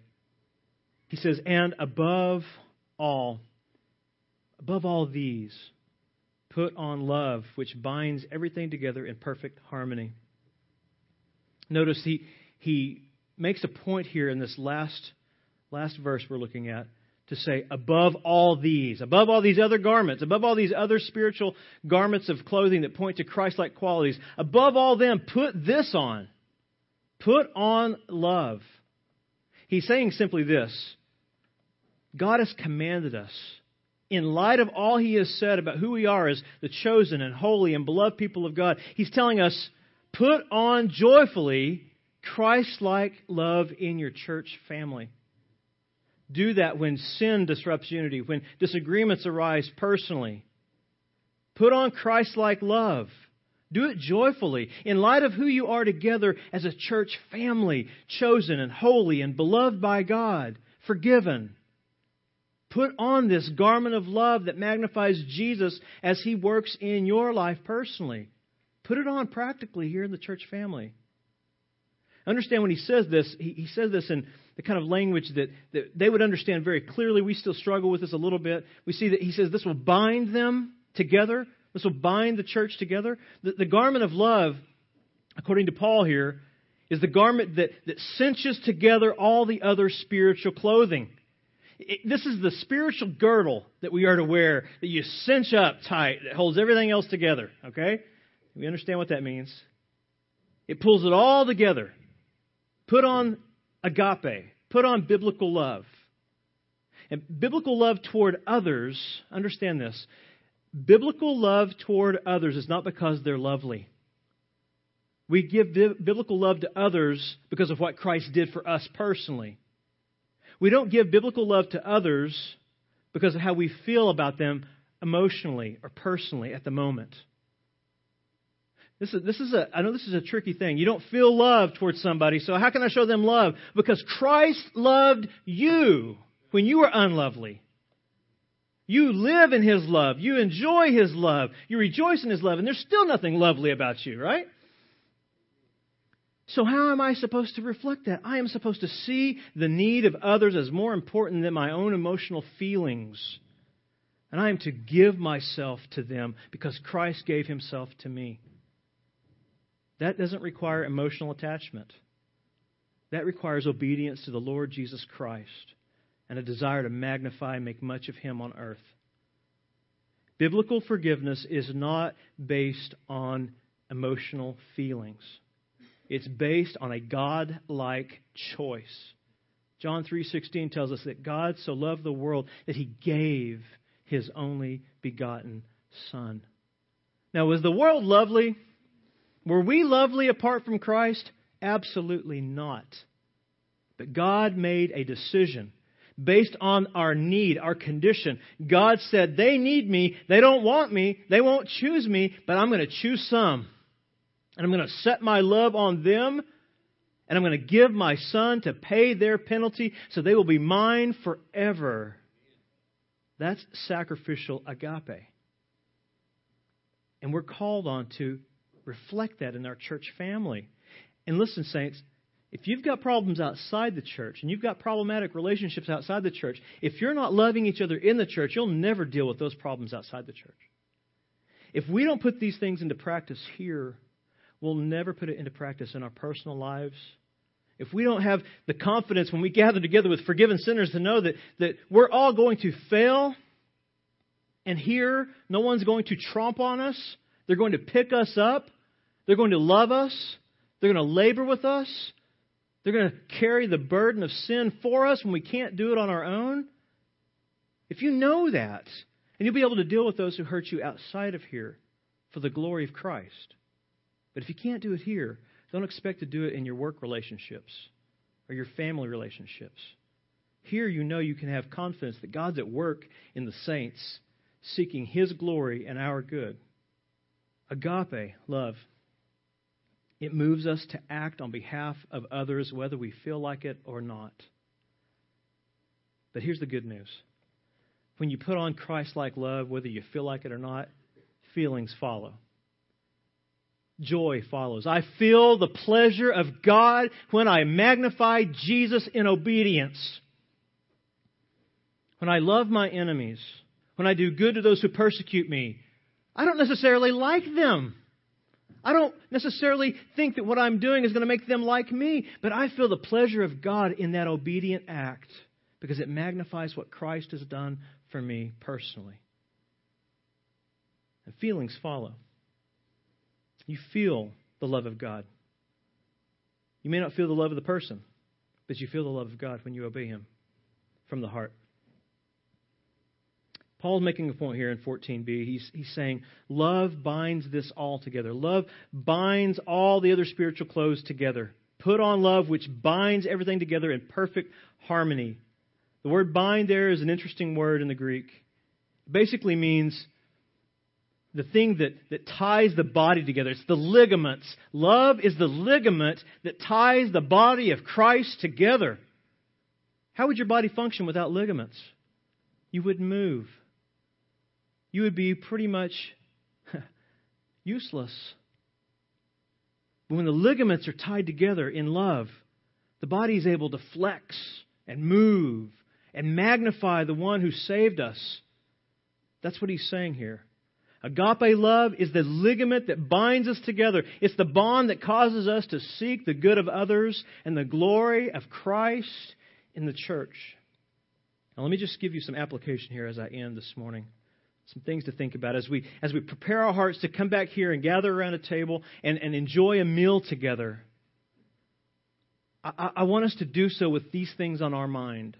He says, And above all, above all these, put on love, which binds everything together in perfect harmony. Notice he, he makes a point here in this last, last verse we're looking at to say, above all these, above all these other garments, above all these other spiritual garments of clothing that point to Christ like qualities, above all them, put this on. Put on love. He's saying simply this God has commanded us, in light of all He has said about who we are as the chosen and holy and beloved people of God, He's telling us, put on joyfully Christ like love in your church family. Do that when sin disrupts unity, when disagreements arise personally. Put on Christ like love. Do it joyfully, in light of who you are together as a church family, chosen and holy and beloved by God, forgiven. Put on this garment of love that magnifies Jesus as he works in your life personally. Put it on practically here in the church family. Understand when he says this, he, he says this in the kind of language that, that they would understand very clearly. We still struggle with this a little bit. We see that he says this will bind them together this will bind the church together. The, the garment of love, according to Paul here, is the garment that, that cinches together all the other spiritual clothing. It, this is the spiritual girdle that we are to wear that you cinch up tight, that holds everything else together. Okay? We understand what that means. It pulls it all together. Put on agape, put on biblical love. And biblical love toward others, understand this, Biblical love toward others is not because they're lovely. We give biblical love to others because of what Christ did for us personally. We don't give biblical love to others because of how we feel about them emotionally or personally at the moment. This is, this is a, I know this is a tricky thing. You don't feel love towards somebody, so how can I show them love? Because Christ loved you when you were unlovely. You live in His love. You enjoy His love. You rejoice in His love. And there's still nothing lovely about you, right? So, how am I supposed to reflect that? I am supposed to see the need of others as more important than my own emotional feelings. And I am to give myself to them because Christ gave Himself to me. That doesn't require emotional attachment, that requires obedience to the Lord Jesus Christ and a desire to magnify and make much of Him on earth. Biblical forgiveness is not based on emotional feelings. It's based on a God-like choice. John 3:16 tells us that God so loved the world that he gave his only begotten son. Now was the world lovely? Were we lovely apart from Christ? Absolutely not. But God made a decision based on our need, our condition. God said, they need me. They don't want me. They won't choose me, but I'm going to choose some. And I'm going to set my love on them. And I'm going to give my son to pay their penalty so they will be mine forever. That's sacrificial agape. And we're called on to reflect that in our church family. And listen, saints, if you've got problems outside the church and you've got problematic relationships outside the church, if you're not loving each other in the church, you'll never deal with those problems outside the church. If we don't put these things into practice here, we'll never put it into practice in our personal lives. If we don't have the confidence when we gather together with forgiven sinners to know that, that we're all going to fail And here, no one's going to tromp on us. They're going to pick us up. They're going to love us. They're going to labor with us. They're going to carry the burden of sin for us when we can't do it on our own. If you know that, and you'll be able to deal with those who hurt you outside of here for the glory of Christ. But if you can't do it here, don't expect to do it in your work relationships or your family relationships. Here you know you can have confidence that God's at work in the saints, seeking His glory and our good. Agape, love. It moves us to act on behalf of others, whether we feel like it or not. But here's the good news when you put on Christ like love, whether you feel like it or not, feelings follow. Joy follows. I feel the pleasure of God when I magnify Jesus in obedience. When I love my enemies, when I do good to those who persecute me, I don't necessarily like them. I don't necessarily think that what I'm doing is going to make them like me, but I feel the pleasure of God in that obedient act because it magnifies what Christ has done for me personally. And feelings follow. You feel the love of God. You may not feel the love of the person, but you feel the love of God when you obey Him from the heart. Paul's making a point here in 14b. He's, he's saying, Love binds this all together. Love binds all the other spiritual clothes together. Put on love, which binds everything together in perfect harmony. The word bind there is an interesting word in the Greek. It basically means the thing that, that ties the body together. It's the ligaments. Love is the ligament that ties the body of Christ together. How would your body function without ligaments? You wouldn't move. You would be pretty much useless. But when the ligaments are tied together in love, the body is able to flex and move and magnify the one who saved us. That's what he's saying here. Agape love is the ligament that binds us together. It's the bond that causes us to seek the good of others and the glory of Christ in the church. Now, let me just give you some application here as I end this morning. Some things to think about as we, as we prepare our hearts to come back here and gather around a table and, and enjoy a meal together. I, I want us to do so with these things on our mind.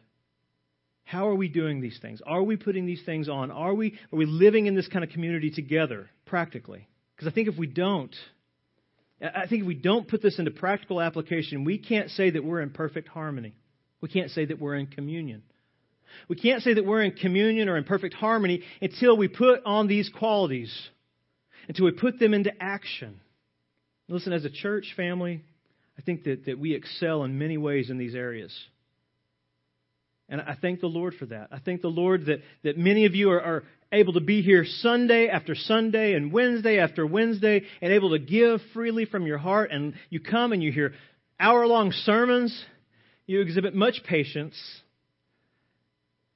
How are we doing these things? Are we putting these things on? Are we, are we living in this kind of community together, practically? Because I think if we don't, I think if we don't put this into practical application, we can't say that we're in perfect harmony. We can't say that we're in communion. We can't say that we're in communion or in perfect harmony until we put on these qualities, until we put them into action. Listen, as a church family, I think that, that we excel in many ways in these areas. And I thank the Lord for that. I thank the Lord that, that many of you are, are able to be here Sunday after Sunday and Wednesday after Wednesday and able to give freely from your heart. And you come and you hear hour long sermons. You exhibit much patience.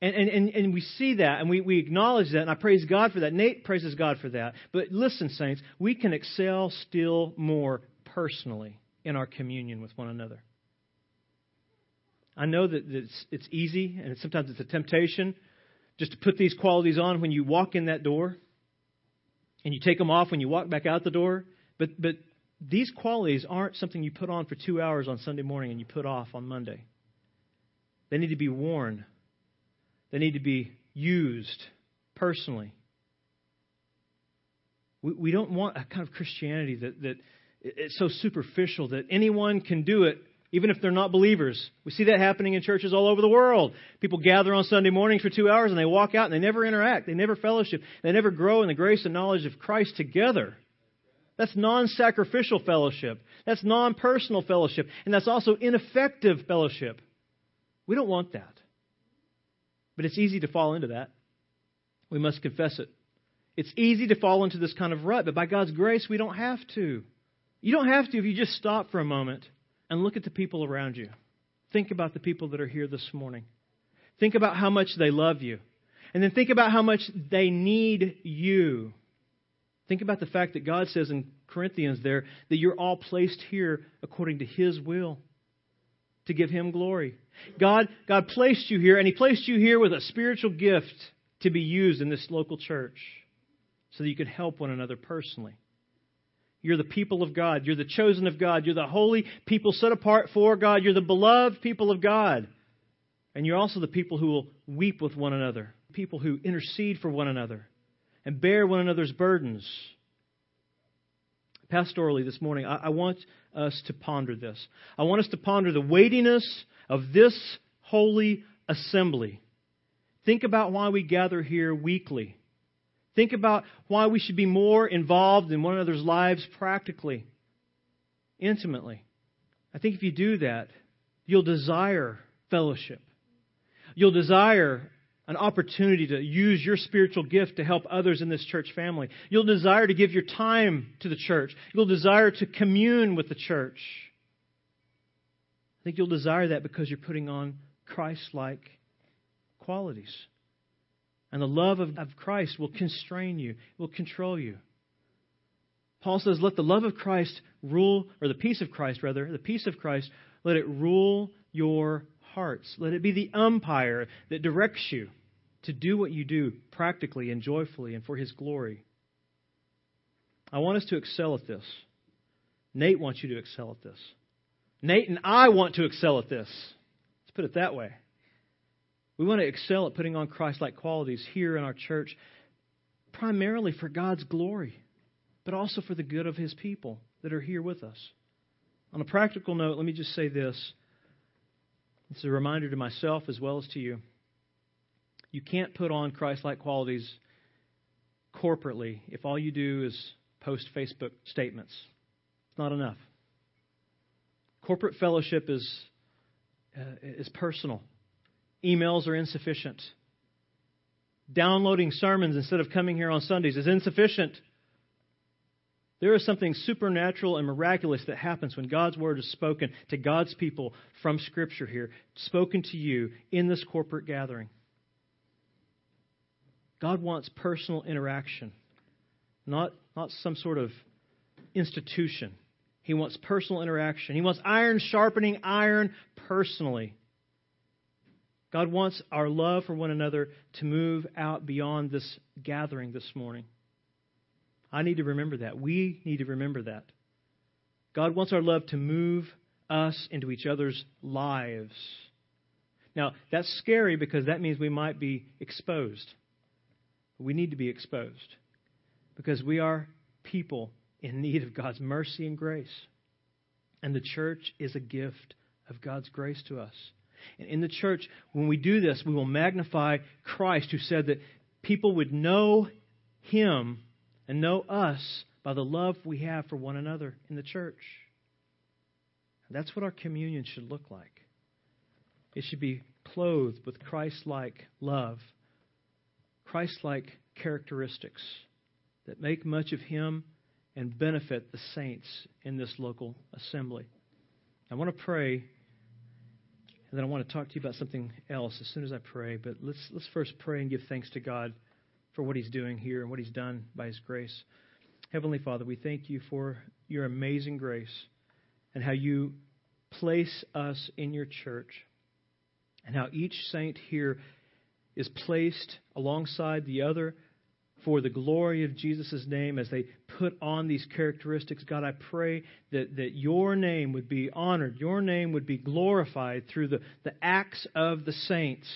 And, and, and, and we see that and we, we acknowledge that, and I praise God for that. Nate praises God for that. But listen, saints, we can excel still more personally in our communion with one another. I know that it's, it's easy and sometimes it's a temptation just to put these qualities on when you walk in that door and you take them off when you walk back out the door. But, but these qualities aren't something you put on for two hours on Sunday morning and you put off on Monday. They need to be worn, they need to be used personally. We, we don't want a kind of Christianity that, that it's so superficial that anyone can do it even if they're not believers. We see that happening in churches all over the world. People gather on Sunday mornings for two hours and they walk out and they never interact. They never fellowship. They never grow in the grace and knowledge of Christ together. That's non sacrificial fellowship. That's non personal fellowship. And that's also ineffective fellowship. We don't want that. But it's easy to fall into that. We must confess it. It's easy to fall into this kind of rut, but by God's grace, we don't have to. You don't have to if you just stop for a moment and look at the people around you. Think about the people that are here this morning. Think about how much they love you. And then think about how much they need you. Think about the fact that God says in Corinthians there that you're all placed here according to His will to give Him glory. God, God placed you here, and He placed you here with a spiritual gift to be used in this local church so that you can help one another personally. You're the people of God. You're the chosen of God. You're the holy people set apart for God. You're the beloved people of God. And you're also the people who will weep with one another, people who intercede for one another and bear one another's burdens. Pastorally, this morning, I, I want us to ponder this. I want us to ponder the weightiness of this holy assembly. Think about why we gather here weekly. Think about why we should be more involved in one another's lives practically, intimately. I think if you do that, you'll desire fellowship. You'll desire an opportunity to use your spiritual gift to help others in this church family. You'll desire to give your time to the church. You'll desire to commune with the church. I think you'll desire that because you're putting on Christ like qualities. And the love of, of Christ will constrain you, will control you. Paul says, Let the love of Christ rule, or the peace of Christ, rather, the peace of Christ, let it rule your hearts. Let it be the umpire that directs you to do what you do practically and joyfully and for His glory. I want us to excel at this. Nate wants you to excel at this. Nate and I want to excel at this. Let's put it that way. We want to excel at putting on Christ like qualities here in our church, primarily for God's glory, but also for the good of His people that are here with us. On a practical note, let me just say this. It's a reminder to myself as well as to you. You can't put on Christ like qualities corporately if all you do is post Facebook statements. It's not enough. Corporate fellowship is, uh, is personal. Emails are insufficient. Downloading sermons instead of coming here on Sundays is insufficient. There is something supernatural and miraculous that happens when God's word is spoken to God's people from Scripture here, spoken to you in this corporate gathering. God wants personal interaction, not, not some sort of institution. He wants personal interaction. He wants iron sharpening iron personally. God wants our love for one another to move out beyond this gathering this morning. I need to remember that. We need to remember that. God wants our love to move us into each other's lives. Now, that's scary because that means we might be exposed. We need to be exposed because we are people in need of God's mercy and grace. And the church is a gift of God's grace to us. And in the church, when we do this, we will magnify Christ, who said that people would know him and know us by the love we have for one another in the church. That's what our communion should look like. It should be clothed with Christ like love, Christ like characteristics that make much of Him and benefit the saints in this local assembly. I want to pray and then I want to talk to you about something else as soon as I pray. But let's, let's first pray and give thanks to God for what He's doing here and what He's done by His grace. Heavenly Father, we thank you for your amazing grace and how you place us in your church and how each saint here is placed alongside the other for the glory of Jesus' name as they put on these characteristics. God, I pray that, that your name would be honored, your name would be glorified through the, the acts of the saints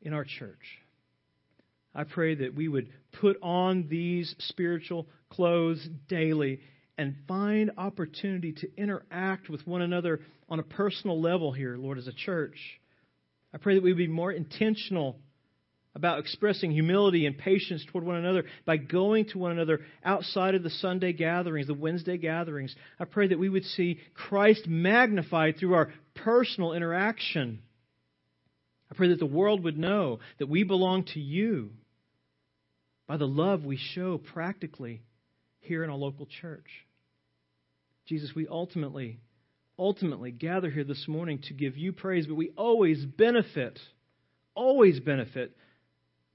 in our church. I pray that we would put on these spiritual clothes daily and find opportunity to interact with one another on a personal level here, Lord, as a church. I pray that we would be more intentional about expressing humility and patience toward one another by going to one another outside of the Sunday gatherings, the Wednesday gatherings. I pray that we would see Christ magnified through our personal interaction. I pray that the world would know that we belong to you by the love we show practically here in our local church. Jesus, we ultimately, ultimately gather here this morning to give you praise, but we always benefit, always benefit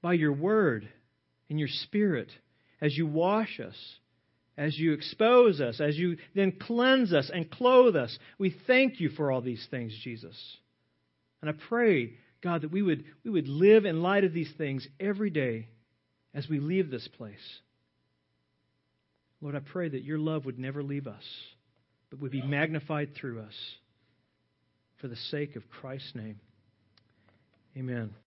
by your word and your spirit as you wash us, as you expose us, as you then cleanse us and clothe us. We thank you for all these things, Jesus. And I pray God, that we would, we would live in light of these things every day as we leave this place. Lord, I pray that your love would never leave us, but would be magnified through us for the sake of Christ's name. Amen.